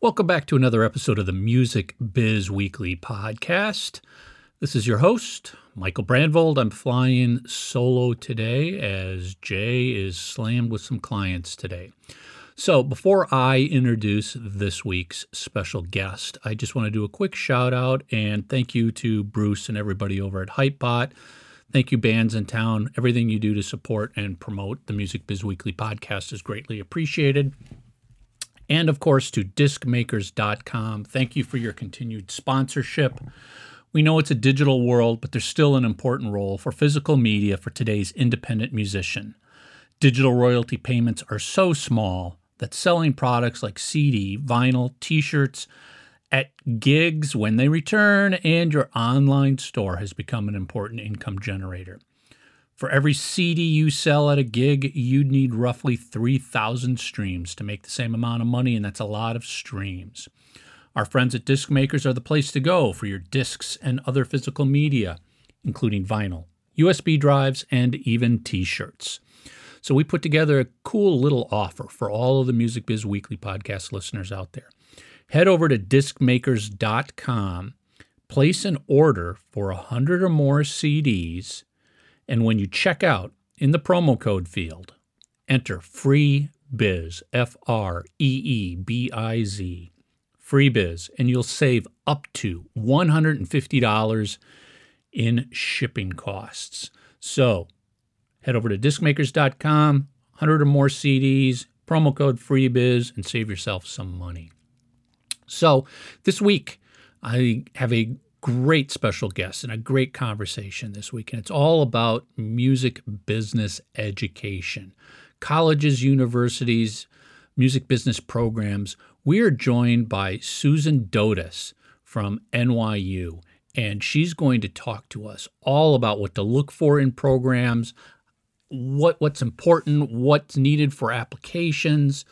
Welcome back to another episode of the Music Biz Weekly podcast. This is your host, Michael Brandvold. I'm flying solo today as Jay is slammed with some clients today. So, before I introduce this week's special guest, I just want to do a quick shout out and thank you to Bruce and everybody over at Hypebot. Thank you, Bandsintown. Everything you do to support and promote the Music Biz Weekly podcast is greatly appreciated. And of course, to discmakers.com. Thank you for your continued sponsorship. We know it's a digital world, but there's still an important role for physical media for today's independent musician. Digital royalty payments are so small that selling products like CD, vinyl, t shirts at gigs when they return, and your online store has become an important income generator. For every CD you sell at a gig, you'd need roughly 3,000 streams to make the same amount of money, and that's a lot of streams. Our friends at Disc Makers are the place to go for your discs and other physical media, including vinyl, USB drives, and even t shirts. So we put together a cool little offer for all of the Music Biz Weekly podcast listeners out there. Head over to discmakers.com, place an order for 100 or more CDs, and when you check out in the promo code field, enter free biz, F R E E B I Z, free biz, and you'll save up to $150 in shipping costs. So head over to discmakers.com, 100 or more CDs, promo code FREEBIZ, and save yourself some money. So this week, I have a great special guest and a great conversation this week, and it's all about music business education. Colleges, universities, music business programs. We are joined by Susan Dodes from NYU, and she's going to talk to us all about what to look for in programs, what what's important, what's needed for applications,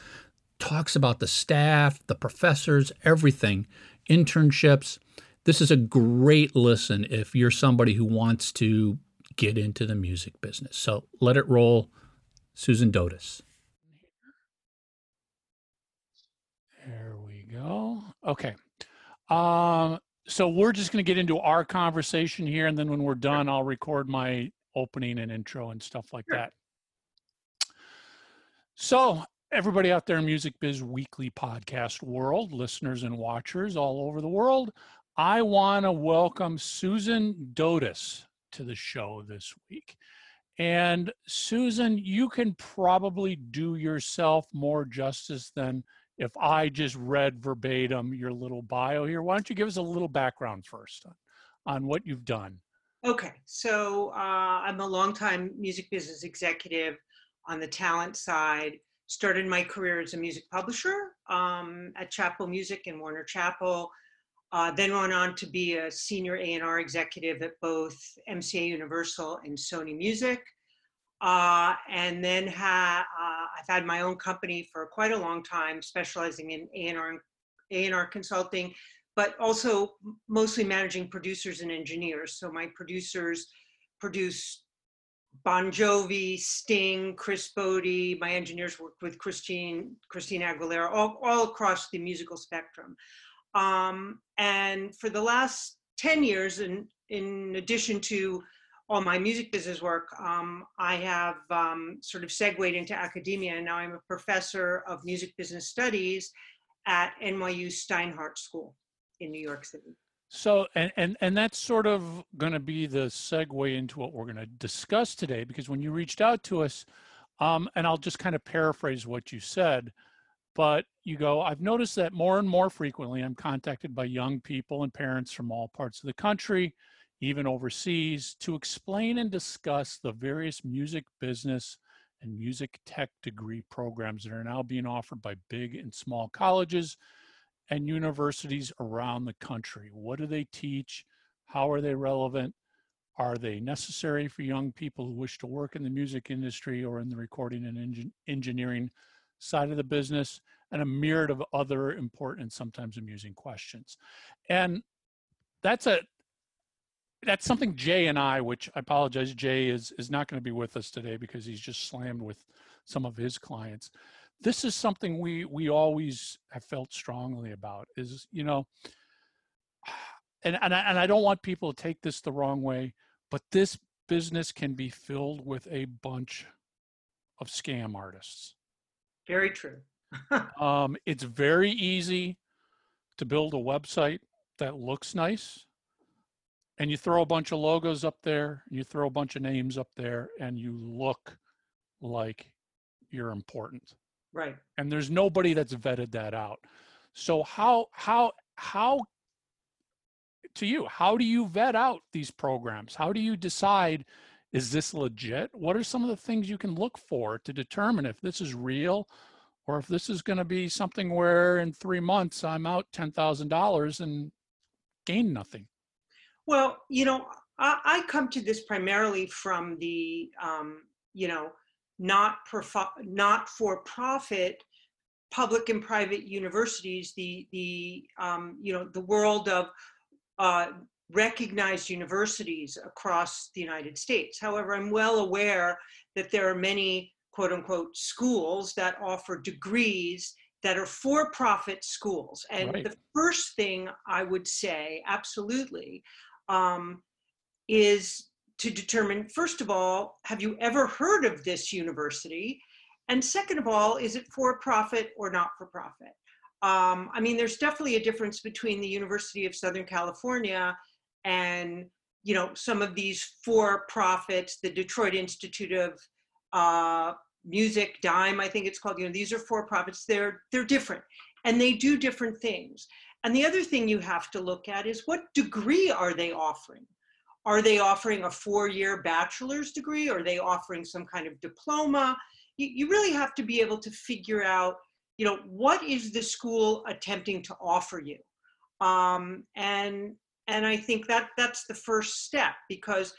talks about the staff, the professors, everything, internships. This is a great listen if you're somebody who wants to get into the music business. So let it roll. Susan Dodes. There we go. Okay. Um, so we're just going to get into our conversation here, and then when we're done, I'll record my opening and intro and stuff like that. So, everybody out there in Music Biz Weekly podcast world, listeners and watchers all over the world, I want to welcome Susan Dodes to the show this week. And Susan, you can probably do yourself more justice than if I just read verbatim your little bio here. Why don't you give us a little background first on, on what you've done? Okay, so uh, I'm a longtime music business executive on the talent side. Started my career as a music publisher um, at Chappell Music in Warner Chappell. Uh, then went on to be a senior A&R executive at both MCA Universal and Sony Music. Uh, and then ha- uh, I've had my own company for quite a long time, specializing in A&R, A&R consulting, but also mostly managing producers and engineers. So my producers produce Bon Jovi, Sting, Chris Botti. My engineers worked with Christine, Christine Aguilera, all, all across the musical spectrum. Um, and for the last 10 years, in, in addition to all my music business work, um, I have um, sort of segued into academia. And now I'm a professor of music business studies at NYU Steinhardt School in New York City. So, and and and that's sort of going to be the segue into what we're going to discuss today, because when you reached out to us, um, and I'll just kind of paraphrase what you said, but you go, I've noticed that more and more frequently, I'm contacted by young people and parents from all parts of the country, even overseas, to explain and discuss the various music business and music tech degree programs that are now being offered by big and small colleges and universities around the country. What do they teach? How are they relevant? Are they necessary for young people who wish to work in the music industry or in the recording and engin- engineering side of the business? And a myriad of other important and sometimes amusing questions. And that's a that's something Jay and I, which I apologize, Jay is is not going to be with us today because he's just slammed with some of his clients this is something we we always have felt strongly about is you know and and I, and I don't want people to take this the wrong way but this business can be filled with a bunch of scam artists Very true. um, it's very easy to build a website that looks nice and you throw a bunch of logos up there you throw a bunch of names up there and you look like you're important Right. and there's nobody that's vetted that out so how how how to you how do you vet out these programs how do you decide is this legit? What are some of the things you can look for to determine if this is real or if this is going to be something where in three months i'm out $10000 and gain nothing? Well, you know, I, I come to this primarily from the, um, you know, not not for profit public and private universities, the the um, you know the world of uh, recognized universities across the United States. However, I'm well aware that there are many quote unquote schools that offer degrees that are for profit schools. And Right. the first thing I would say, absolutely, um, is to determine first of all, have you ever heard of this university? And second of all, is it for profit or not for profit? Um, I mean, there's definitely a difference between the University of Southern California and you know some of these for profits, the Detroit Institute of uh, Music, Dime, I think it's called. You know, these are for profits. They're they're different, and they do different things. And the other thing you have to look at is what degree are they offering? Are they offering a four-year bachelor's degree? Are they offering some kind of diploma? You, you really have to be able to figure out, you know, what is the school attempting to offer you? Um, and and I think that that's the first step because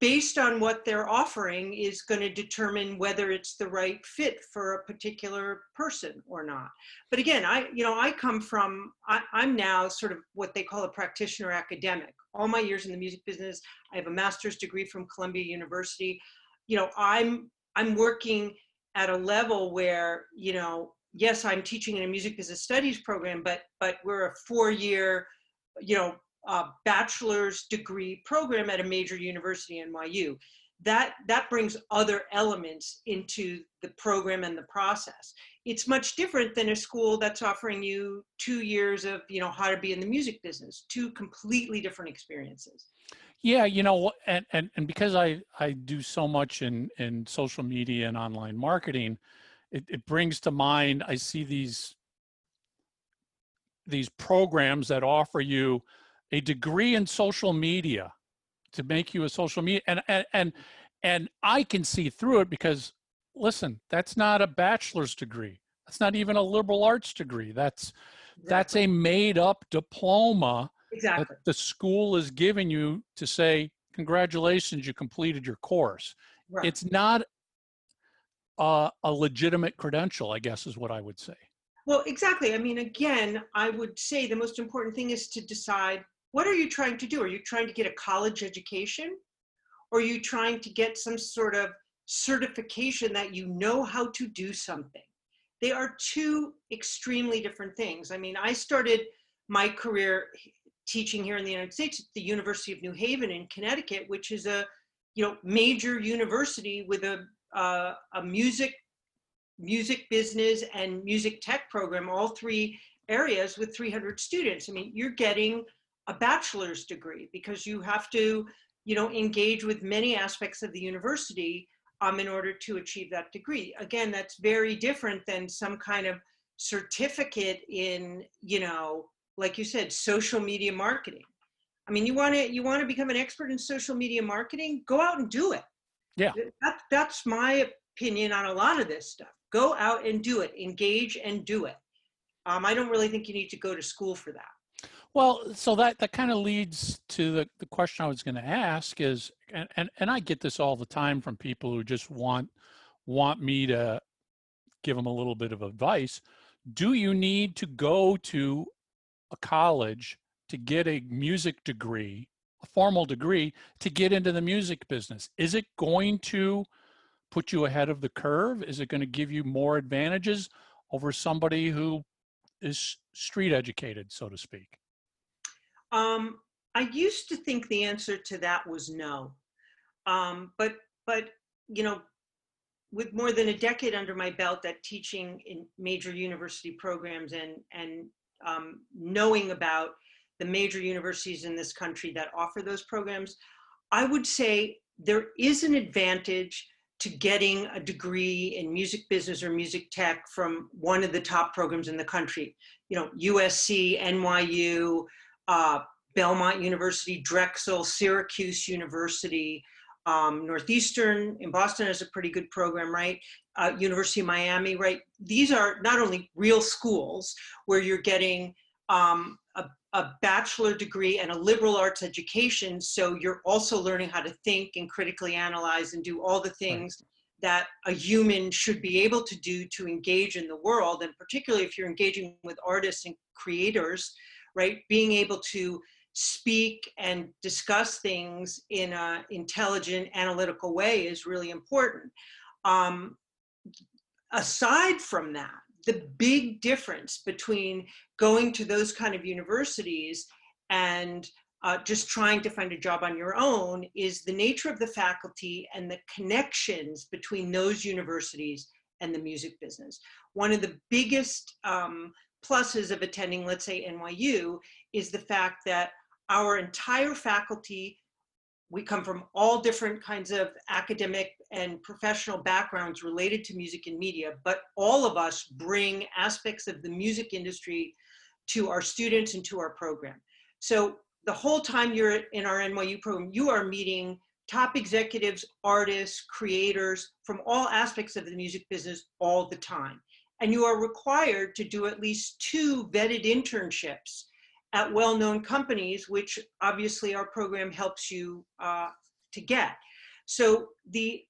based on what they're offering is going to determine whether it's the right fit for a particular person or not. But again i you know i come from I, i'm now sort of what they call a practitioner academic. All my years in the music business i have a master's degree from columbia university. You know i'm i'm working at a level where you know yes i'm teaching in a music business studies program but but we're a four year you know uh, bachelor's degree program at a major university in NYU. That that brings other elements into the program and the process. It's much different than a school that's offering you two years of you know how to be in the music business. Two completely different experiences. Yeah, you know, and and and because I I do so much in in social media and online marketing, it, it brings to mind I see these these programs that offer you a degree in social media to make you a social media and and and, and I can see through it because listen, that's not a bachelor's degree. That's not even a liberal arts degree. That's that's a made up diploma exactly. that the school is giving you to say congratulations you completed your course Right. it's not a, a legitimate credential i guess is what i would say Well, exactly. I mean, again, I would say the most important thing is to decide what are you trying to do? Are you trying to get a college education? Or are you trying to get some sort of certification that you know how to do something? They are two extremely different things. I mean, I started my career teaching here in the United States at the University of New Haven in Connecticut, which is a you know major university with a uh, a music music business and music tech program, all three areas with 300 students. I mean, you're getting a bachelor's degree because you have to, you know, engage with many aspects of the university um, in order to achieve that degree. Again, that's very different than some kind of certificate in, you know, like you said, social media marketing. I mean, you want to you want to become an expert in social media marketing? Go out and do it. Yeah. That, that's my opinion on a lot of this stuff. Go out and do it. Engage and do it. Um, I don't really think you need to go to school for that. Well so that that kind of leads to the, the question i was going to ask is and, and and i get this all the time from people who just want want me to give them a little bit of advice do you need to go to a college to get a music degree a formal degree to get into the music business is it going to put you ahead of the curve? Is it going to give you more advantages over somebody who is street educated, so to speak? Um, I used to think the answer to that was no. Um, but, but, you know, with more than a decade under my belt at teaching in major university programs and, and um, knowing about the major universities in this country that offer those programs, I would say there is an advantage to getting a degree in music business or music tech from one of the top programs in the country. You know, USC, NYU, uh, Belmont University, Drexel, Syracuse University, um, Northeastern in Boston has a pretty good program, right? Uh, University of Miami, right? These are not only real schools where you're getting um, a, a bachelor degree and a liberal arts education, so you're also learning how to think and critically analyze and do all the things right. that a human should be able to do to engage in the world, and particularly if you're engaging with artists and creators, right? Being able to speak and discuss things in an intelligent, analytical way is really important. Um, aside from that, the big difference between going to those kind of universities and uh, just trying to find a job on your own is the nature of the faculty and the connections between those universities and the music business. One of the biggest um, pluses of attending, let's say NYU, is the fact that our entire faculty, we come from all different kinds of academic and professional backgrounds related to music and media, but all of us bring aspects of the music industry to our students and to our program. So the whole time you're in our NYU program, you are meeting top executives, artists, creators from all aspects of the music business all the time. And you are required to do at least two vetted internships at well-known companies, which obviously our program helps you uh, to get. So the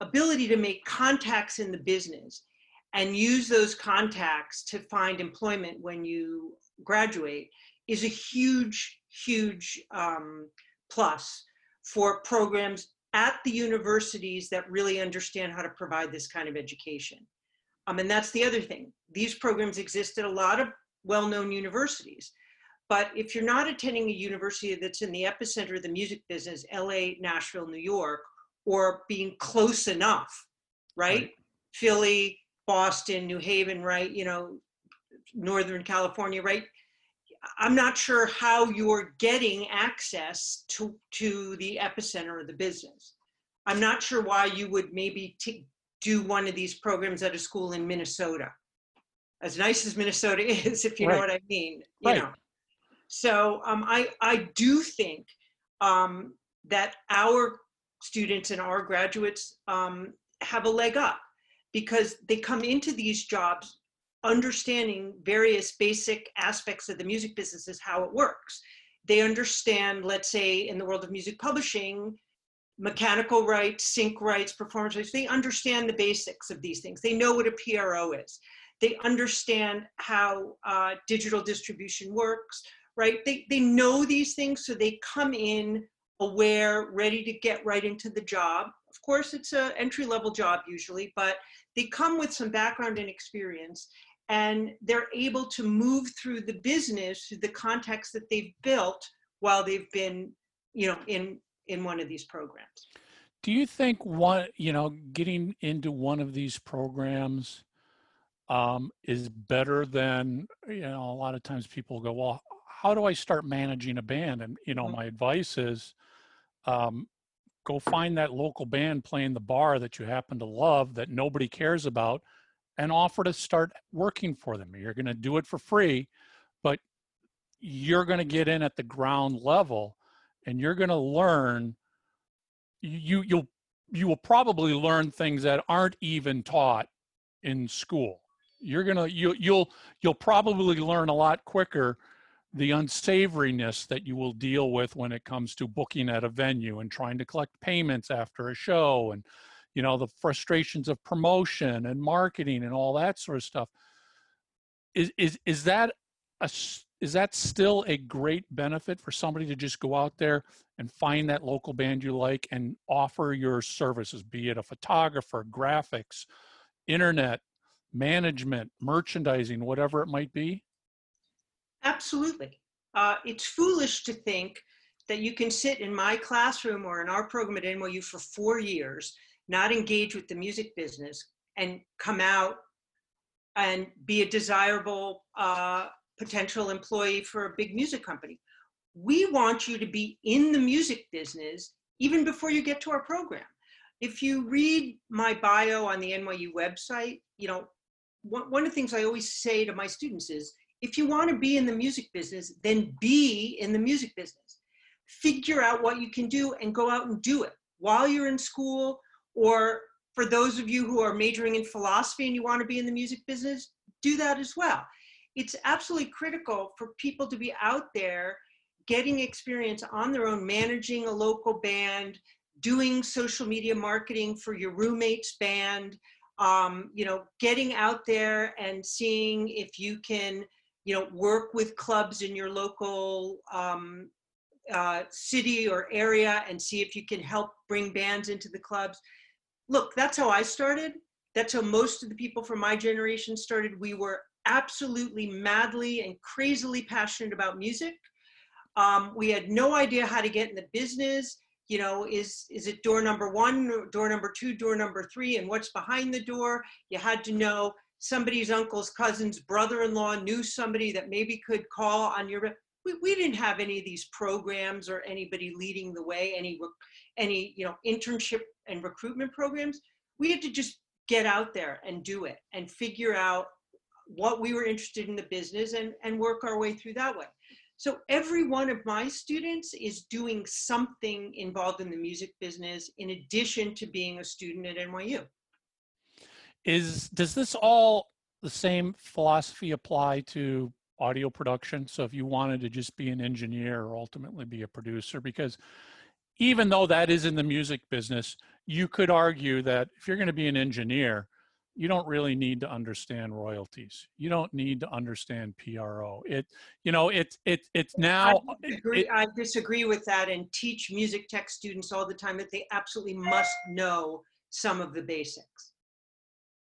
ability to make contacts in the business and use those contacts to find employment when you graduate is a huge, huge um, plus for programs at the universities that really understand how to provide this kind of education. Um, and that's the other thing. These programs exist at a lot of well-known universities. But if you're not attending a university that's in the epicenter of the music business, LA, Nashville, New York, or being close enough, right? right. Philly, Boston, New Haven, right? You know, Northern California, right? I'm not sure how you're getting access to, to the epicenter of the business. I'm not sure why you would maybe do one of these programs at a school in Minnesota. As nice as Minnesota is, if you right. know what I mean, you right. know. So um, I, I do think um, that our students and our graduates um, have a leg up because they come into these jobs understanding various basic aspects of the music business is how it works. They understand, let's say in the world of music publishing, mechanical rights, sync rights, performance rights, they understand the basics of these things. They know what a PRO is. They understand how uh, digital distribution works right? They, they know these things, so they come in aware, ready to get right into the job. Of course, it's an entry level job usually, but they come with some background and experience and they're able to move through the business through the context that they've built while they've been, you know, in, in one of these programs. Do you think one, you know, getting into one of these programs um, is better than, you know, a lot of times people go, well, how do I start managing a band? And you know, mm-hmm. my advice is um, go find that local band playing the bar that you happen to love that nobody cares about and offer to start working for them. You're going to do it for free, but you're going to get in at the ground level and you're going to learn you you'll you will probably learn things that aren't even taught in school. You're going to you you'll you'll probably learn a lot quicker the unsavoriness that you will deal with when it comes to booking at a venue and trying to collect payments after a show and you know the frustrations of promotion and marketing and all that sort of stuff is is is that a is that still a great benefit for somebody to just go out there and find that local band you like and offer your services, be it a photographer, graphics, internet, management, merchandising, whatever it might be? Absolutely. Uh, it's foolish to think that you can sit in my classroom or in our program at NYU for four years, not engage with the music business, and come out and be a desirable uh, potential employee for a big music company. We want you to be in the music business even before you get to our program. If you read my bio on the NYU website, you know, one, of the things I always say to my students is if you want to be in the music business, then be in the music business. Figure out what you can do and go out and do it while you're in school. Or for those of you who are majoring in philosophy and you want to be in the music business, do that as well. It's absolutely critical for people to be out there getting experience on their own, managing a local band, doing social media marketing for your roommate's band, um, you know, getting out there and seeing if you can you know, work with clubs in your local um, uh, city or area and see if you can help bring bands into the clubs. Look, that's how I started. That's how most of the people from my generation started. We were absolutely madly and crazily passionate about music. Um, we had no idea how to get in the business. You know, is is it door number one, door number two, door number three, and what's behind the door? You had to know somebody's uncle's cousin's brother-in-law knew somebody that maybe could call on your we, we didn't have any of these programs or anybody leading the way any any you know internship and recruitment programs we had to just get out there and do it and figure out what we were interested in the business and and work our way through that way. So every one of my students is doing something involved in the music business in addition to being a student at NYU is does this all the same philosophy apply to audio production? So if you wanted to just be an engineer or ultimately be a producer because even though that is in the music business you could argue that if you're going to be an engineer you don't really need to understand royalties you don't need to understand pro it you know it's it's it's now uh, I disagree, it, I disagree with that and teach music tech students all the time that they absolutely must know some of the basics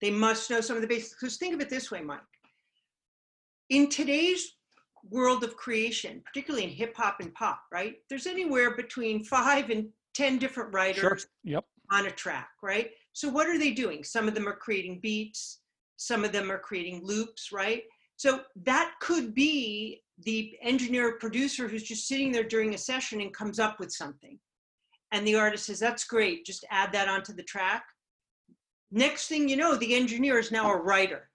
they must know some of the basics. Because think of it this way, Mike. In today's world of creation, particularly in hip hop and pop, right? There's anywhere between five and 10 different writers sure. yep. on a track, right? So what are they doing? Some of them are creating beats, some of them are creating loops, right? So that could be the engineer producer who's just sitting there during a session and comes up with something. And the artist says, that's great, just add that onto the track. Next thing you know, the engineer is now a writer.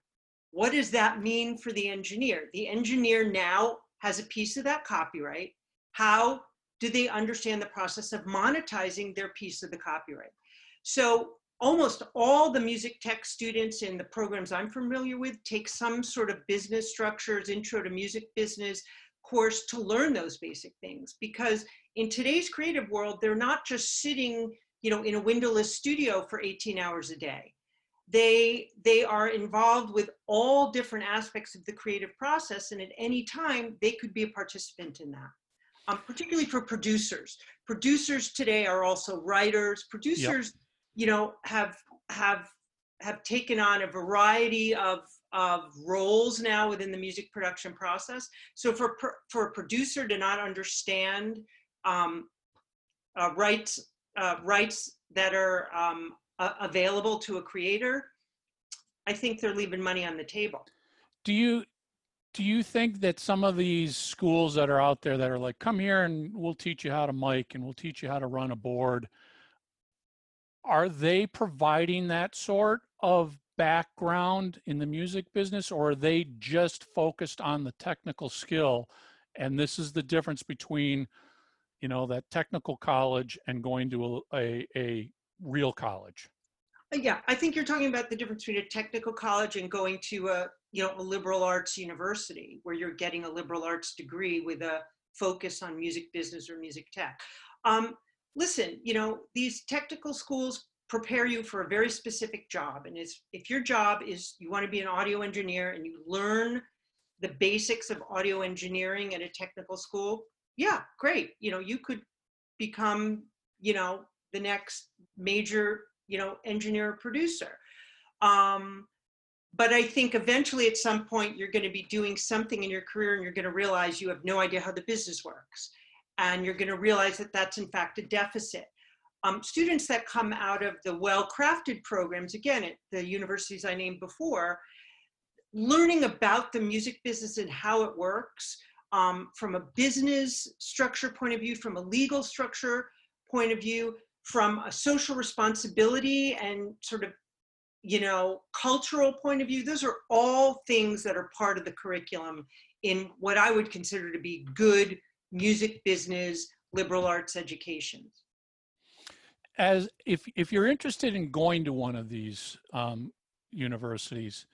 What does that mean for the engineer? The engineer now has a piece of that copyright. How do they understand the process of monetizing their piece of the copyright? So almost all the music tech students in the programs I'm familiar with take some sort of business structures, intro to music business course to learn those basic things. Because in today's creative world, they're not just sitting you know, in a windowless studio for 18 hours a day. They, they are involved with all different aspects of the creative process, and at any time, they could be a participant in that. Um, particularly for producers. Producers today are also writers. Producers, yep. You know, have have have taken on a variety of of roles now within the music production process. So for for a producer to not understand um, uh, rights uh, rights that are um, uh, available to a creator, I think they're leaving money on the table. Do you do you think that some of these schools that are out there that are like, come here and we'll teach you how to mic and we'll teach you how to run a board, are they providing that sort of background in the music business or are they just focused on the technical skill? And this is the difference between you know that technical college and going to a, a, a real college uh, yeah i think you're talking about the difference between a technical college and going to a you know a liberal arts university where you're getting a liberal arts degree with a focus on music business or music tech um, listen you know these technical schools prepare you for a very specific job and if your job is you want to be an audio engineer and you learn the basics of audio engineering at a technical school, yeah, great. You know, you could become, you know, the next major, you know, engineer producer. Um, but I think eventually at some point you're going to be doing something in your career and you're going to realize you have no idea how the business works. And you're going to realize that that's in fact a deficit. Um, students that come out of the well-crafted programs, again, at the universities I named before, learning about the music business and how it works um, from a business structure point of view, from a legal structure point of view, from a social responsibility and sort of you know, cultural point of view, those are all things that are part of the curriculum in what I would consider to be good music business liberal arts education. As if if you're interested in going to one of these um, universities,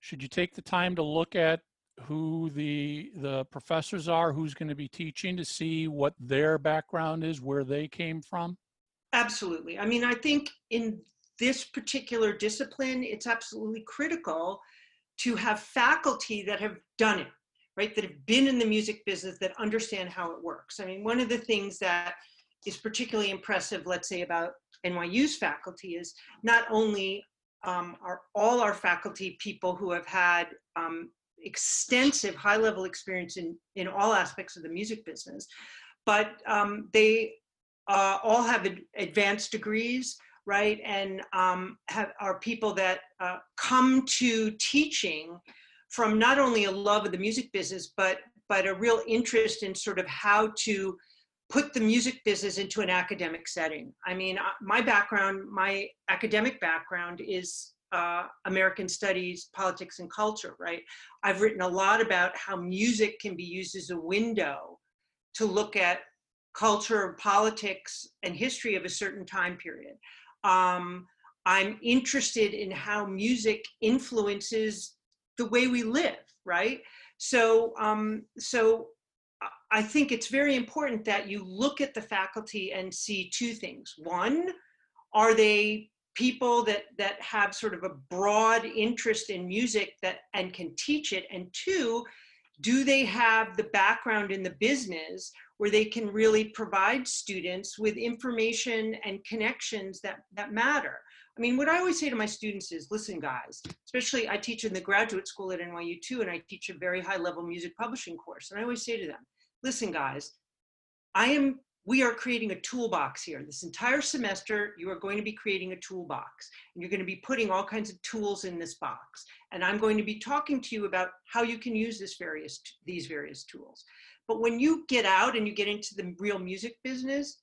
should you take the time to look at who the the professors are, who's going to be teaching, to see what their background is, where they came from? Absolutely. I mean, I think in this particular discipline, it's absolutely critical to have faculty that have done it, right? That have been in the music business, that understand how it works. I mean, one of the things that is particularly impressive, let's say, about NYU's faculty is not only um, are all our faculty people who have had um, extensive high level experience in, in all aspects of the music business, but um, they uh, all have ad advanced degrees right? And um, have, are people that uh, come to teaching from not only a love of the music business, but but a real interest in sort of how to put the music business into an academic setting. I mean, uh, my background, my academic background is uh, American studies, politics, and culture, right? I've written a lot about how music can be used as a window to look at culture, politics, and history of a certain time period. Um, I'm interested in how music influences the way we live, right? So, um, so I think it's very important that you look at the faculty and see two things. One, are they people that that have sort of a broad interest in music that and can teach it? And two, do they have the background in the business where they can really provide students with information and connections that, that matter. I mean, what I always say to my students is, listen, guys, especially I teach in the graduate school at NYU too, and I teach a very high level music publishing course. And I always say to them, listen, guys, I am, we are creating a toolbox here. This entire semester, you are going to be creating a toolbox and you're going to be putting all kinds of tools in this box. And I'm going to be talking to you about how you can use this various, these various tools. But when you get out and you get into the real music business,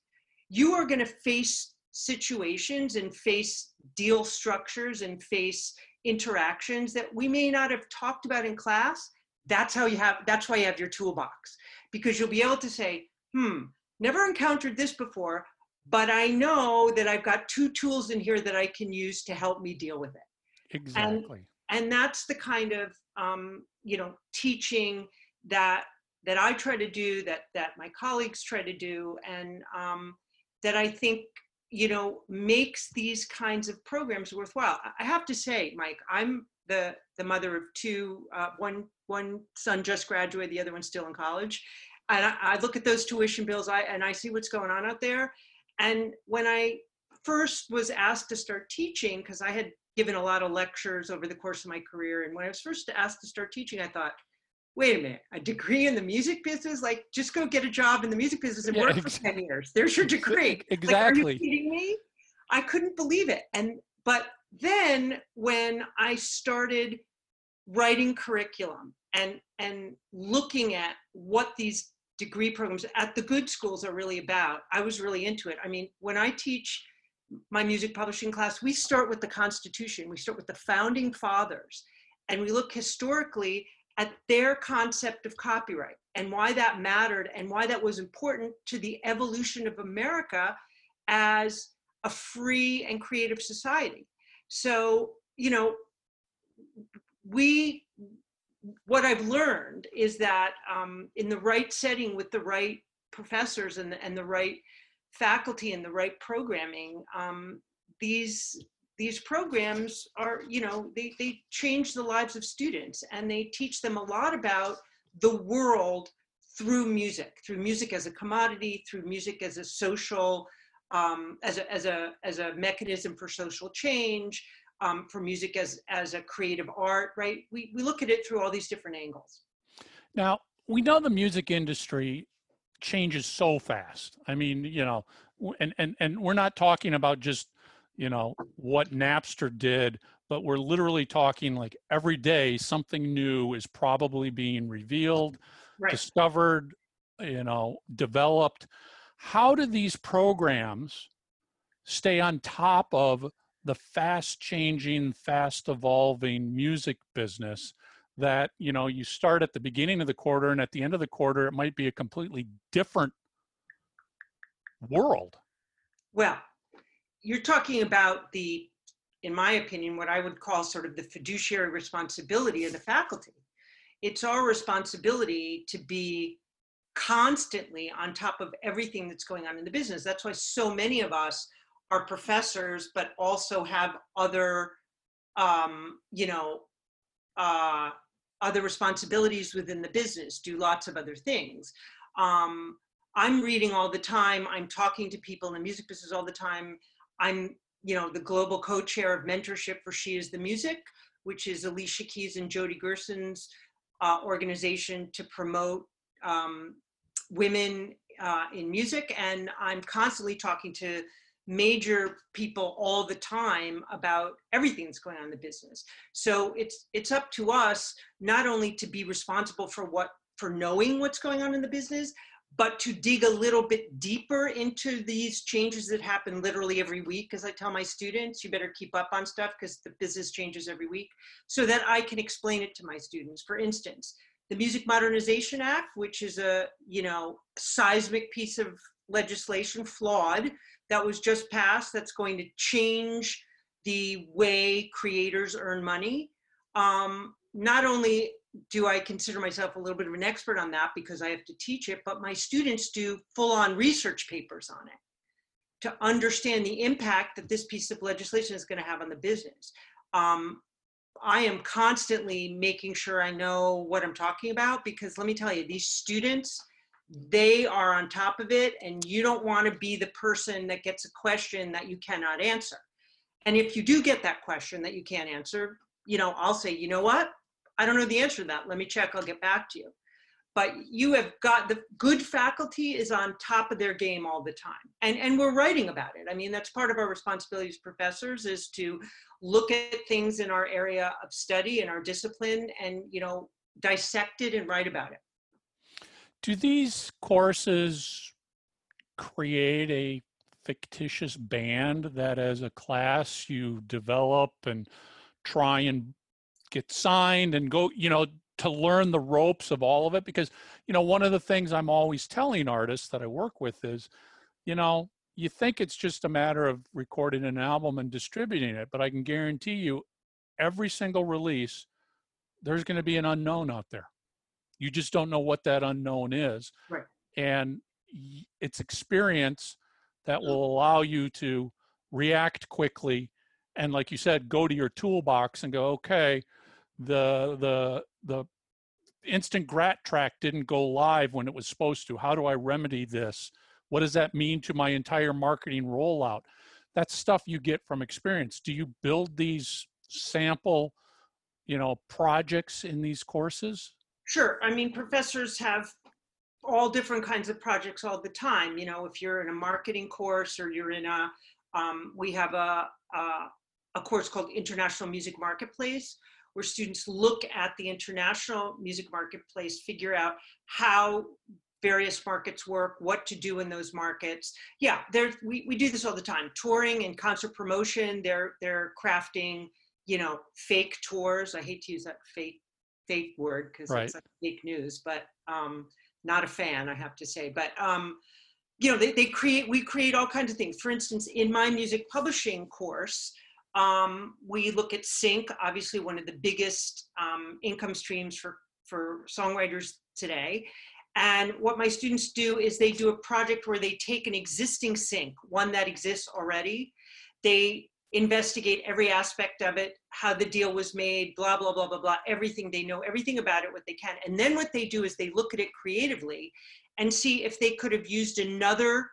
you are going to face situations and face deal structures and face interactions that we may not have talked about in class. That's how you have, that's why you have your toolbox because you'll be able to say, hmm, never encountered this before, but I know that I've got two tools in here that I can use to help me deal with it. Exactly. And, and that's the kind of, um, you know, teaching that that I try to do, that that my colleagues try to do, and um, that I think you know makes these kinds of programs worthwhile. I have to say, Mike, I'm the the mother of two. Uh, one one son just graduated, the other one's still in college, and I, I look at those tuition bills, I and I see what's going on out there. And when I first was asked to start teaching, because I had given a lot of lectures over the course of my career, and when I was first asked to start teaching, I thought wait a minute, a degree in the music business? Like, just go get a job in the music business and yeah, work exactly. for 10 years. There's your degree. Exactly. Like, are you kidding me? I couldn't believe it. And, but then when I started writing curriculum and, and looking at what these degree programs at the good schools are really about, I was really into it. I mean, when I teach my music publishing class, we start with the Constitution. We start with the founding fathers. And we look historically at their concept of copyright and why that mattered and why that was important to the evolution of America as a free and creative society. So, you know, we, what I've learned is that um, in the right setting with the right professors and the, and the right faculty and the right programming, um, these these programs are, you know, they, they change the lives of students and they teach them a lot about the world through music, through music as a commodity, through music as a social, um, as, a, as, a, as a mechanism for social change, um, for music as, as a creative art, right? We, we look at it through all these different angles. Now, we know the music industry changes so fast. I mean, you know, and, and, and we're not talking about just, you know, what Napster did, but we're literally talking like every day something new is probably being revealed, Right. discovered, you know, developed. How do these programs stay on top of the fast changing, fast evolving music business that, you know, you start at the beginning of the quarter and at the end of the quarter, it might be a completely different world. Well, you're talking about the, in my opinion, what I would call sort of the fiduciary responsibility of the faculty. It's our responsibility to be constantly on top of everything that's going on in the business. That's why so many of us are professors, but also have other, um, you know, uh, other responsibilities within the business, do lots of other things. Um, I'm reading all the time. I'm talking to people in the music business all the time. I'm, you know, the global co-chair of mentorship for She is the Music, which is Alicia Keys and Jody Gerson's uh, organization to promote um, women uh, in music. And I'm constantly talking to major people all the time about everything that's going on in the business. So it's it's up to us not only to be responsible for what for knowing what's going on in the business, but to dig a little bit deeper into these changes that happen literally every week. As I tell my students, you better keep up on stuff because the business changes every week, so that I can explain it to my students. For instance, the Music Modernization Act, which is a you know seismic piece of legislation, flawed, that was just passed, that's going to change the way creators earn money. Um, not only do I consider myself a little bit of an expert on that because I have to teach it, but my students do full on research papers on it to understand the impact that this piece of legislation is going to have on the business. Um, I am constantly making sure I know what I'm talking about because let me tell you, these students, they are on top of it and you don't want to be the person that gets a question that you cannot answer. And if you do get that question that you can't answer, you know, I'll say, you know what? I don't know the answer to that. Let me check. I'll get back to you. But you have got the good faculty is on top of their game all the time. And, and we're writing about it. I mean, that's part of our responsibility as professors is to look at things in our area of study and our discipline and, you know, dissect it and write about it. Do these courses create a fictitious band that as a class you develop and try and get signed and go, you know, to learn the ropes of all of it? Because, you know, one of the things I'm always telling artists that I work with is, you know, you think it's just a matter of recording an album and distributing it, but I can guarantee you every single release, there's going to be an unknown out there. You just don't know what that unknown is. Right. And it's experience that will allow you to react quickly and like you said go to your toolbox and go okay the the the instant grat track didn't go live when it was supposed to. How do i remedy this? What does that mean to my entire marketing rollout? That's stuff you get from experience. Do you build these sample you know projects in these courses? Sure. I mean, professors have all different kinds of projects all the time. You know, if you're in a marketing course or you're in a, um, we have a, a, a course called International Music Marketplace, where students look at the international music marketplace, figure out how various markets work, what to do in those markets. Yeah, there we, we do this all the time. Touring and concert promotion, they're they're crafting, you know, fake tours. I hate to use that fake fake word because Right. it's like fake news, but um, not a fan, I have to say. But um, you know, they, they create we create all kinds of things. For instance, in my music publishing course, um, we look at sync, obviously one of the biggest um, income streams for for songwriters today. And what my students do is they do a project where they take an existing sync, one that exists already. They investigate every aspect of it, how the deal was made, blah, blah, blah, blah, blah, everything. They know everything about it, what they can. And then what they do is they look at it creatively and see if they could have used another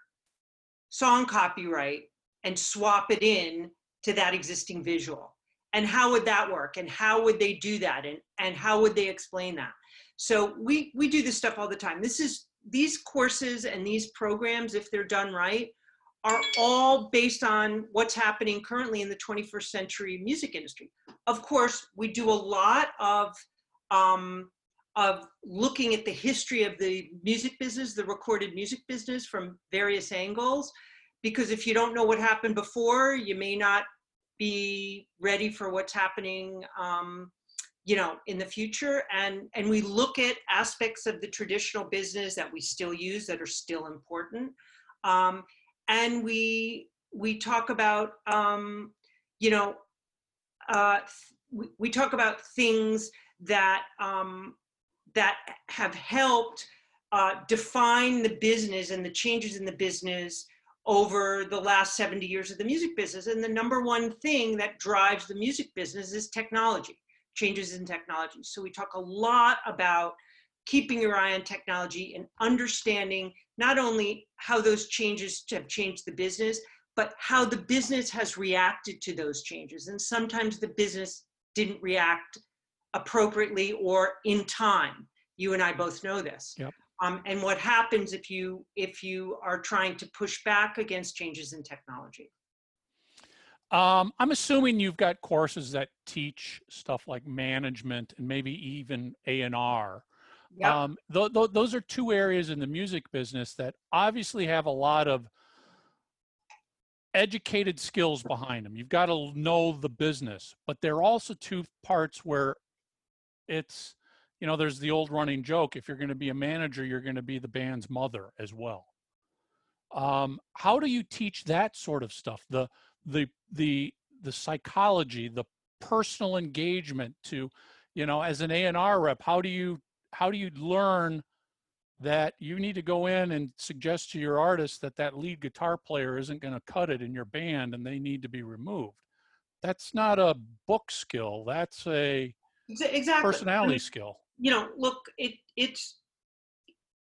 song copyright and swap it in to that existing visual. And how would that work? And how would they do that? And, and how would they explain that? So we, we do this stuff all the time. This is, these courses and these programs, if they're done right, are all based on what's happening currently in the 21st century music industry. Of course, we do a lot of um, of looking at the history of the music business, the recorded music business from various angles, because if you don't know what happened before, you may not be ready for what's happening um, you know in the future. And and we look at aspects of the traditional business that we still use that are still important. Um, and we we talk about um, you know uh, we, we talk about things that um, that have helped uh, define the business and the changes in the business over the last 70 years of the music business. And the number one thing that drives the music business is technology, changes in technology. So we talk a lot about keeping your eye on technology and understanding not only how those changes have changed the business, but how the business has reacted to those changes. And sometimes the business didn't react appropriately or in time. You and I both know this. Yep. Um, and what happens if you if you are trying to push back against changes in technology? Um, I'm assuming you've got courses that teach stuff like management and maybe even A and R. Yep. Um, th- th- those are two areas in the music business that obviously have a lot of educated skills behind them. You've got to know the business, but there are also two parts where it's, you know, there's the old running joke if you're going to be a manager, you're going to be the band's mother as well. Um, how do you teach that sort of stuff? The the the the psychology, the personal engagement to, you know, as an A&R rep, how do you how do you learn that you need to go in and suggest to your artist that that lead guitar player isn't going to cut it in your band and they need to be removed that's not a book skill that's a Exactly. personality I mean, skill you know, look, it it's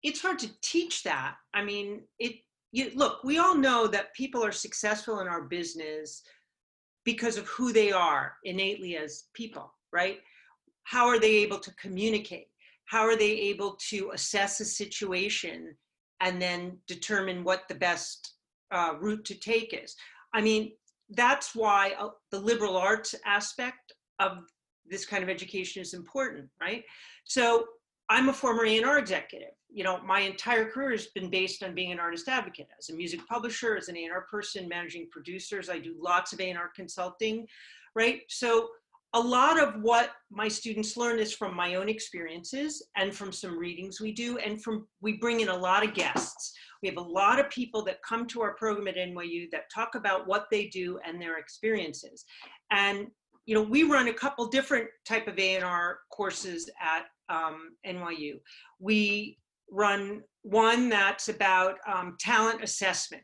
it's hard to teach that. I mean, it you look, we all know that people are successful in our business because of who they are innately as people, right? How are they able to communicate? How are they able to assess a situation and then determine what the best uh, route to take is? I mean, that's why uh, the liberal arts aspect of this kind of education is important, right? So I'm a former A&R executive. You know, my entire career has been based on being an artist advocate. As a music publisher, as an A&R person, managing producers, I do lots of A&R consulting, right? So a lot of what my students learn is from my own experiences and from some readings we do and from we bring in a lot of guests we have a lot of people that come to our program at nyu that talk about what they do and their experiences and you know we run a couple different type of a&r courses at um, nyu we run one that's about um, talent assessment.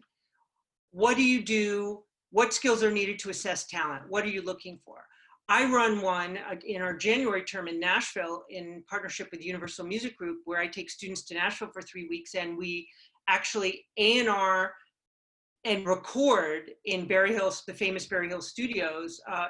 What do you do? What skills are needed to assess talent? What are you looking for? I run one uh, in our January term in Nashville in partnership with Universal Music Group, where I take students to Nashville for three weeks, and we actually A and record in Berry Hills, the famous Berry Hills Studios, uh,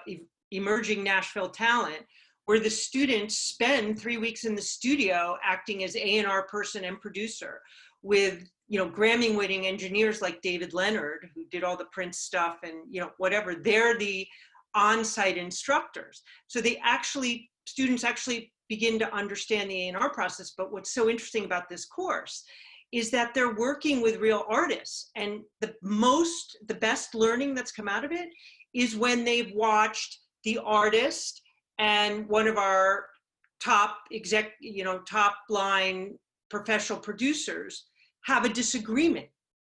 emerging Nashville talent, where the students spend three weeks in the studio acting as A and R person and producer with you know Grammy-winning engineers like David Leonard, who did all the Prince stuff, and you know whatever. They're the on-site instructors. So they actually, students actually begin to understand the A&R process. But what's so interesting about this course is that they're working with real artists. And the most, the best learning that's come out of it is when they've watched the artist and one of our top exec, you know, top line professional producers have a disagreement.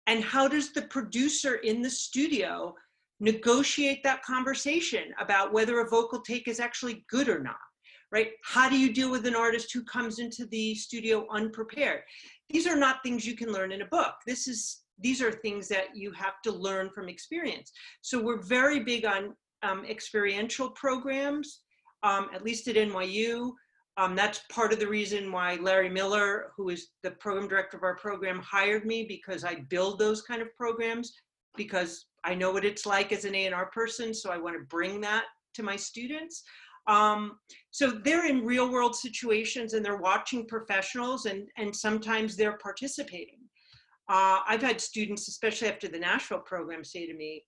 And how does the producer in the studio negotiate that conversation about whether a vocal take is actually good or not right how do you deal with an artist who comes into the studio unprepared these are not things you can learn in a book this is these are things that you have to learn from experience. So we're very big on um, experiential programs, um, at least at NYU. Um, that's part of the reason why Larry Miller, who is the program director of our program, hired me because I build those kind of programs because I know what it's like as an A&R person, so I want to bring that to my students. Um, so they're in real world situations and they're watching professionals and, and sometimes they're participating. Uh, I've had students, especially after the Nashville program, say to me,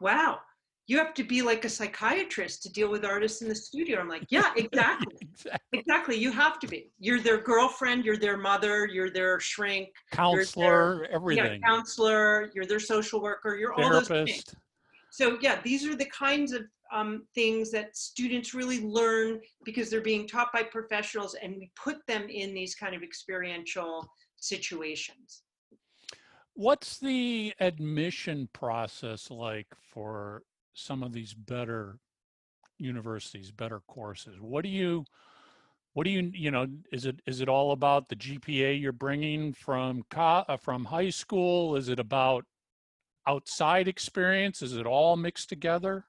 wow, you have to be like a psychiatrist to deal with artists in the studio. I'm like, yeah, exactly. exactly. exactly. You have to be. You're their girlfriend, you're their mother, you're their shrink, counselor, their, everything. Yeah, counselor, you're their social worker, you're Therapist. all those things. So yeah, these are the kinds of um, things that students really learn because they're being taught by professionals and we put them in these kind of experiential situations. What's the admission process like for some of these better universities, better courses? What do you, what do you, you know, is it is it all about the GPA you're bringing from co- uh, from high school? Is it about outside experience? Is it all mixed together?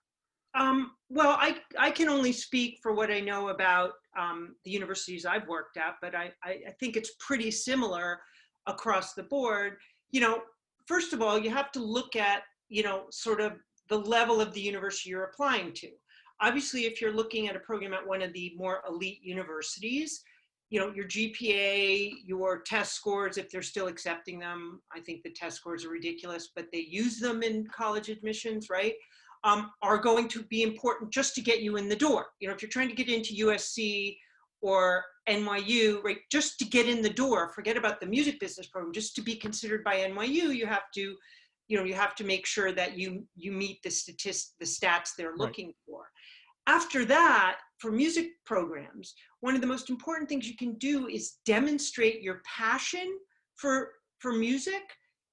Um, well, I I can only speak for what I know about um, the universities I've worked at, but I, I I think it's pretty similar across the board. You know, first of all, you have to look at you know sort of the level of the university you're applying to. Obviously, if you're looking at a program at one of the more elite universities, you know, your GPA, your test scores, if they're still accepting them, I think the test scores are ridiculous, but they use them in college admissions, right? Um, are going to be important just to get you in the door. You know, if you're trying to get into USC or NYU, right, just to get in the door, forget about the music business program, just to be considered by NYU, you have to you know you have to make sure that you you meet the statist the stats they're looking right. for after that for music programs one of the most important things you can do is demonstrate your passion for for music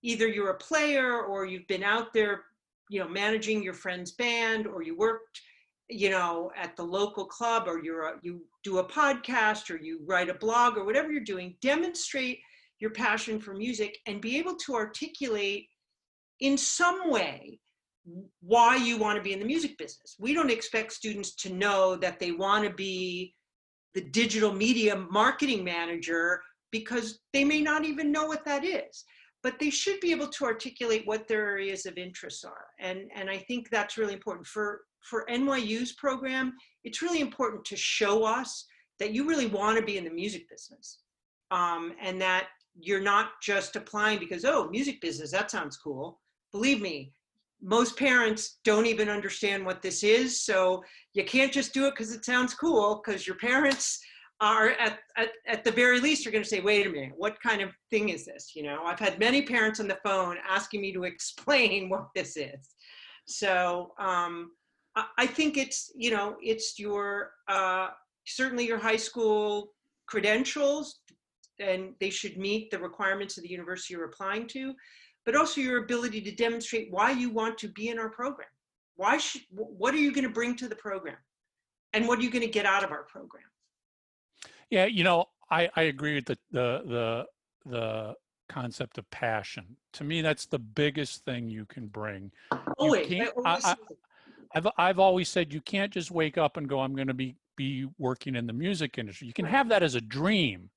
either you're a player or you've been out there you know managing your friend's band or you worked you know at the local club or you're a, you do a podcast or you write a blog or whatever you're doing demonstrate your passion for music and be able to articulate in some way why you want to be in the music business. We don't expect students to know that they want to be the digital media marketing manager because they may not even know what that is. But they should be able to articulate what their areas of interest are. And, and I think that's really important. For, for NYU's program, it's really important to show us that you really want to be in the music business. Um, and that you're not just applying because, oh, music business, that sounds cool believe me, most parents don't even understand what this is. So you can't just do it because it sounds cool, because your parents are at, at, at the very least are going to say, wait a minute, what kind of thing is this? You know, I've had many parents on the phone asking me to explain what this is. So um, I, I think it's, you know, it's your, uh, certainly your high school credentials and they should meet the requirements of the university you're applying to but also your ability to demonstrate why you want to be in our program. Why should, what are you going to bring to the program? And what are you going to get out of our program? Yeah, you know, I, I agree with the, the, the, the concept of passion. To me, that's the biggest thing you can bring. Always. You I, I, I've, I've always said you can't just wake up and go, I'm going to be, be working in the music industry. You can have that as a dream,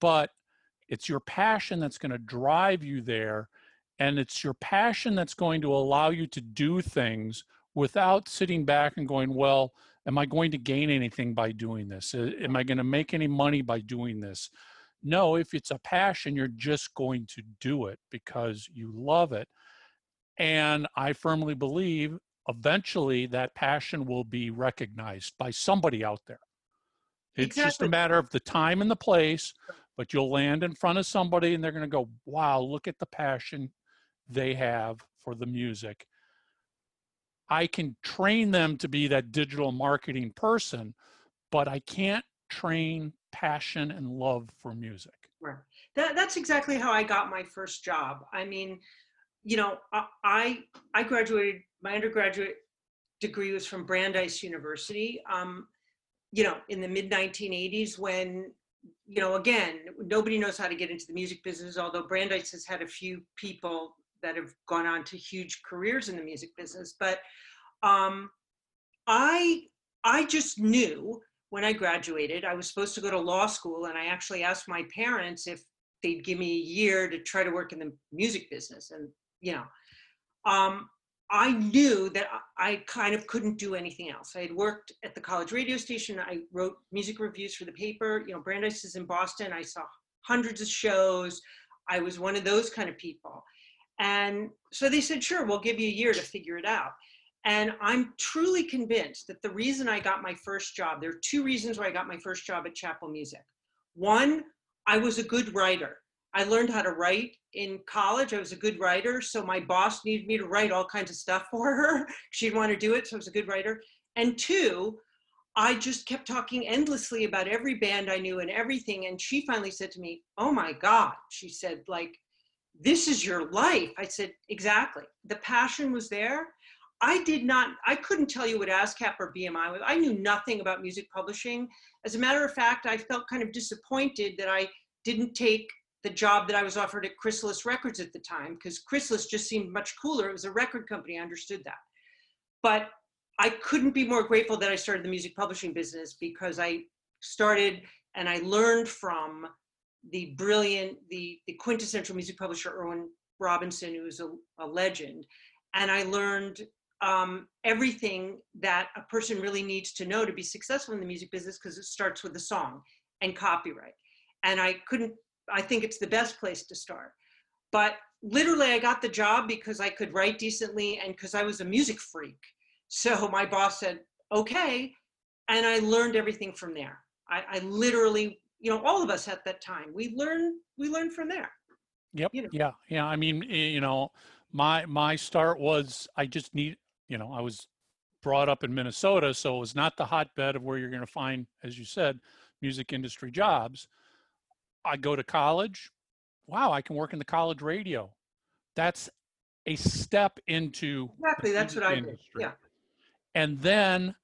but it's your passion that's going to drive you there. And it's your passion that's going to allow you to do things without sitting back and going, well, am I going to gain anything by doing this? Uh, am I going to make any money by doing this? No, if it's a passion, you're just going to do it because you love it. And I firmly believe eventually that passion will be recognized by somebody out there. It's exactly. just a matter of the time and the place but you'll land in front of somebody and they're going to go, wow, look at the passion they have for the music. I can train them to be that digital marketing person, but I can't train passion and love for music. Right. That, that's exactly how I got my first job. I mean, you know, I I graduated. My undergraduate degree was from Brandeis University. Um, you know, in the mid 1980s, when you know, again, nobody knows how to get into the music business, although Brandeis has had a few people that have gone on to huge careers in the music business. But um, I, I just knew when I graduated, I was supposed to go to law school, and I actually asked my parents if they'd give me a year to try to work in the music business. And, you know, um, I knew that I kind of couldn't do anything else. I had worked at the college radio station. I wrote music reviews for the paper. You know, Brandeis is in Boston. I saw hundreds of shows. I was one of those kind of people. And so they said, sure, we'll give you a year to figure it out. And I'm truly convinced that the reason I got my first job, there are two reasons why I got my first job at Chappell Music. One, I was a good writer. I learned how to write in college. I was a good writer. So my boss needed me to write all kinds of stuff for her. She'd want to do it. So I was a good writer. And two, I just kept talking endlessly about every band I knew and everything. And she finally said to me, Oh my God. She said, like, this is your life. I said, exactly. The passion was there. I did not, I couldn't tell you what ASCAP or BMI was. I knew nothing about music publishing. As a matter of fact, I felt kind of disappointed that I didn't take the job that I was offered at Chrysalis Records at the time, because Chrysalis just seemed much cooler. It was a record company, I understood that. But I couldn't be more grateful that I started the music publishing business because I started and I learned from the brilliant, the, the quintessential music publisher, Irwin Robinson, who's a, a legend. And I learned um, everything that a person really needs to know to be successful in the music business because it starts with a song and copyright. And I couldn't I think it's the best place to start. But literally, I got the job because I could write decently and because I was a music freak. So my boss said, okay. And I learned everything from there. I, I literally, you know, all of us at that time, we learned, we learned from there. Yep. You know. Yeah. Yeah. I mean, you know, my my start was I just need, you know, I was brought up in Minnesota, so it was not the hotbed of where you're going to find, as you said, music industry jobs. I go to college. Wow, I can work in the college radio. That's a step into Exactly, that's what music I did. Yeah. And then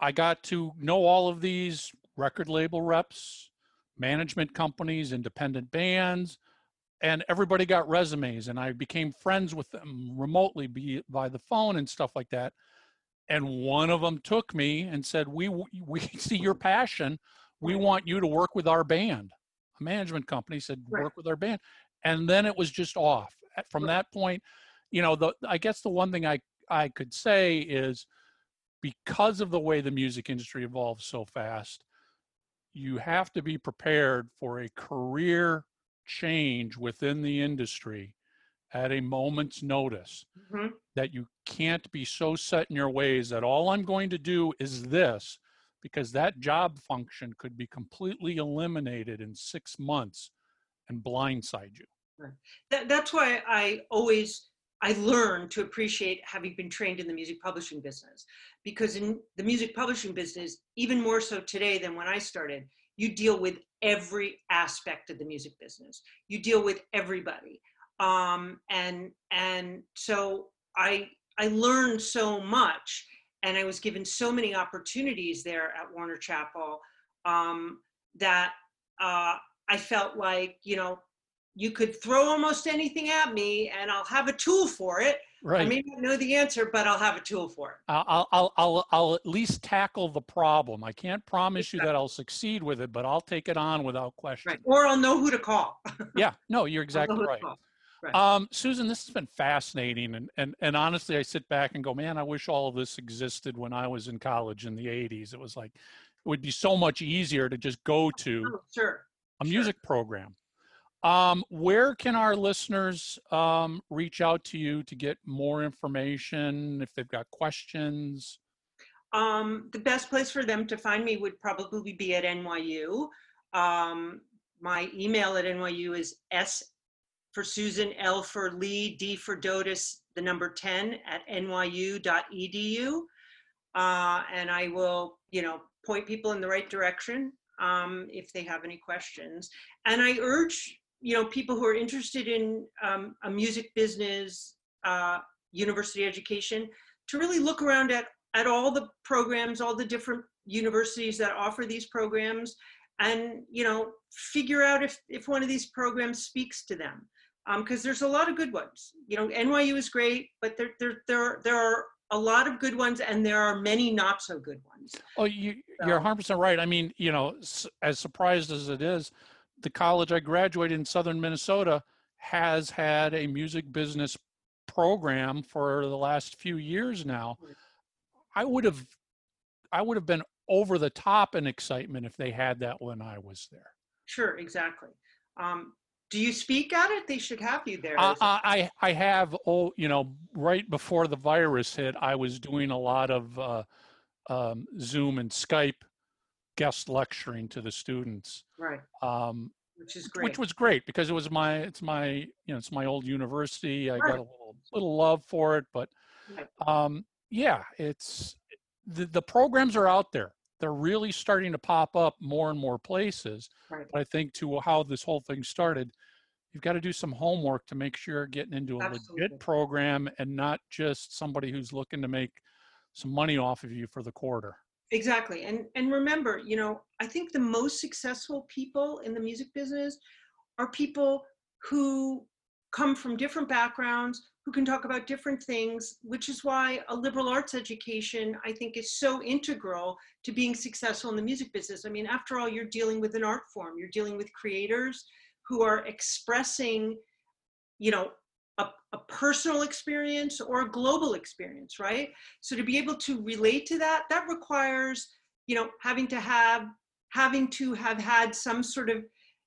I got to know all of these record label reps, management companies, independent bands, and everybody got resumes and I became friends with them remotely be by the phone and stuff like that. And one of them took me and said, "We we see your passion. We want you to work with our band." A management company said, Right. "Work with our band." And then it was just off. From Right. that point, you know, the I guess the one thing I I could say is because of the way the music industry evolves so fast, you have to be prepared for a career change within the industry at a moment's notice Mhm. that you can't be so set in your ways that all I'm going to do is this because that job function could be completely eliminated in six months and blindside you. That, that's why I always I learned to appreciate having been trained in the music publishing business because in the music publishing business even more so today than when I started you deal with every aspect of the music business. You deal with everybody. Um, and and so I I learned so much and I was given so many opportunities there at Warner Chappell um, that uh, I felt like you know you could throw almost anything at me and I'll have a tool for it. Right. I may not know the answer, but I'll have a tool for it. I'll, I'll, I'll, I'll, at least tackle the problem. I can't promise you that I'll succeed with it, but I'll take it on without question. Right. Or I'll know who to call. Yeah, no, you're exactly right. call. Right. Um, Susan, this has been fascinating, and, and and honestly, I sit back and go, man, I wish all of this existed when I was in college in the '80s. It was like it would be so much easier to just go to Oh, sure. a sure. music program. Um, where can our listeners um, reach out to you to get more information if they've got questions? Um, the best place for them to find me would probably be at NYU. Um, my email at NYU is S for Susan, L for Lee, D for Dodes, the number 10 at nyu.edu. Uh, and I will, you know, point people in the right direction um, if they have any questions. And I urge, you know, people who are interested in um, a music business, uh, university education, to really look around at at all the programs, all the different universities that offer these programs, and you know figure out if if one of these programs speaks to them because um, there's a lot of good ones. You know nyu is great but there there there, there are a lot of good ones and there are many not so good ones. Oh you you're 100% right. I mean you know as surprised as it is the college i graduated in southern minnesota has had a music business program for the last few years now. I would have i would have been over the top in excitement if they had that when I was there. Sure, exactly. Um, do you speak at it? They should have you there. Uh, I I have oh you know right before the virus hit, I was doing a lot of uh, um, Zoom and Skype guest lecturing to the students. Right. Um, which is great. Which was great because it was my it's my you know it's my old university. I right. got a little little love for it, but um, yeah, it's the the programs are out there they're really starting to pop up more and more places. Right. But I think to how this whole thing started, you've got to do some homework to make sure you're getting into a Absolutely. legit program and not just somebody who's looking to make some money off of you for the quarter. Exactly. And and remember, you know, I think the most successful people in the music business are people who come from different backgrounds, who can talk about different things, which is why a liberal arts education, I think, is so integral to being successful in the music business. I mean, after all, you're dealing with an art form, you're dealing with creators who are expressing, you know, a, a personal experience or a global experience, right? So to be able to relate to that, that requires, you know, having to have having to have had some sort of,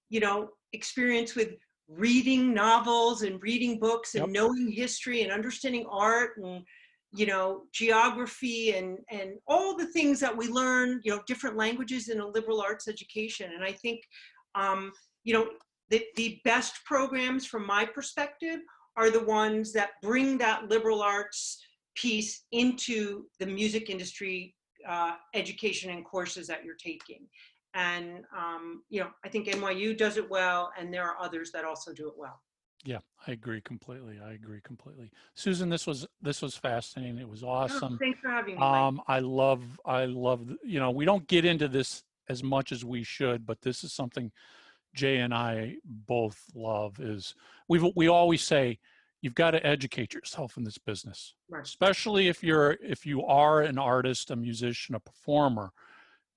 you know, experience with reading novels and reading books and yep. knowing history and understanding art and you know geography and and all the things that we learn you know different languages in a liberal arts education and i think um, you know the, the best programs from my perspective are the ones that bring that liberal arts piece into the music industry uh, education and courses that you're taking and um, you know i think nyu does it well and there are others that also do it well. Yeah i agree completely i agree completely. Susan this was this was fascinating it was awesome. oh, thanks for having me um i love i love you know we don't get into this as much as we should but this is something jay and i both love is we we always say you've got to educate yourself in this business. Right. especially if you're if you are an artist a musician a performer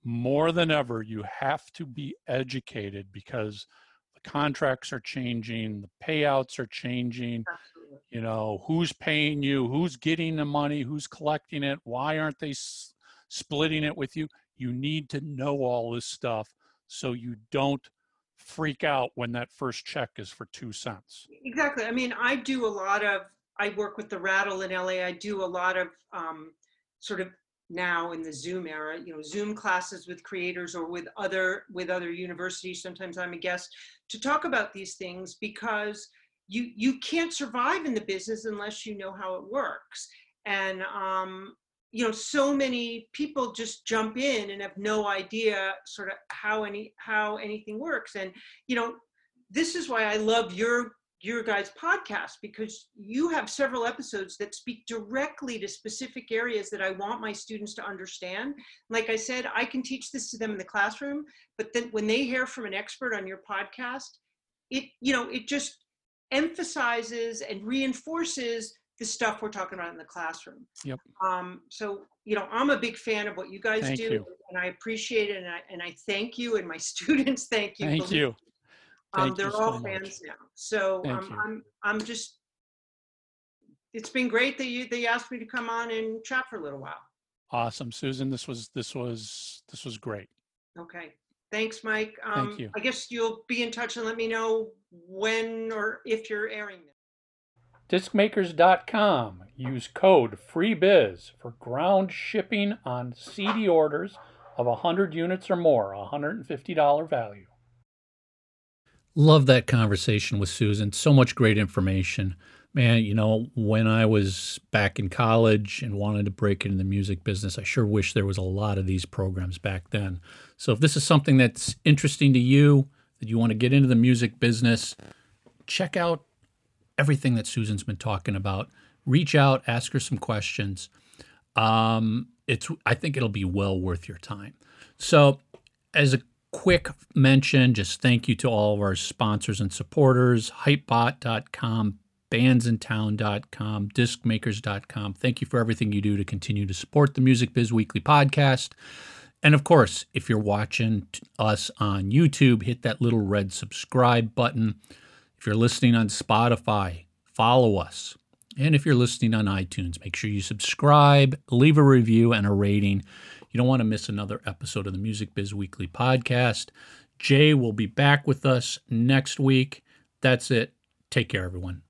more than ever, you have to be educated because the contracts are changing, the payouts are changing. Absolutely. You know, who's paying you, who's getting the money, who's collecting it, why aren't they s- splitting it with you? You need to know all this stuff so you don't freak out when that first check is for two cents. Exactly. I mean, I do a lot of, I work with the Rattle in LA. I do a lot of um, sort of now in the zoom era you know zoom classes with creators or with other with other universities sometimes i'm a guest to talk about these things because you you can't survive in the business unless you know how it works. And um you know so many people just jump in and have no idea sort of how any how anything works. And you know this is why i love your your guys' podcast because you have several episodes that speak directly to specific areas that I want my students to understand. Like I said, I can teach this to them in the classroom, but then when they hear from an expert on your podcast, it you know it just emphasizes and reinforces the stuff we're talking about in the classroom. Yep. Um, so you know, I'm a big fan of what you guys thank do, you. and I appreciate it, and I and I thank you, and my students thank you. Thank you. Um, they're all so fans now. So um, I'm, I'm just, it's been great that you, they asked me to come on and chat for a little while. Awesome, Susan. This was this was this was great. Okay. Thanks, Mike. Um, Thank you. I guess you'll be in touch and let me know when or if you're airing this. Discmakers.com. Use code FREEBIZ for ground shipping on CD orders of 100 units or more, $150 value. Love that conversation with Susan. So much great information. Man, you know, when I was back in college and wanted to break into the music business, I sure wish there was a lot of these programs back then. So if this is something that's interesting to you, that you want to get into the music business, check out everything that Susan's been talking about. Reach out, ask her some questions. Um, it's I think it'll be well worth your time. So, as a quick mention just thank you to all of our sponsors and supporters hypebot.com bandsintown.com discmakers.com thank you for everything you do to continue to support the music biz weekly podcast. And of course if you're watching us on youtube hit that little red subscribe button. If you're listening on spotify follow us. And if you're listening on itunes make sure you subscribe leave a review and a rating you don't want to miss another episode of the Music Biz Weekly podcast. Jay will be back with us next week. That's it. Take care, everyone.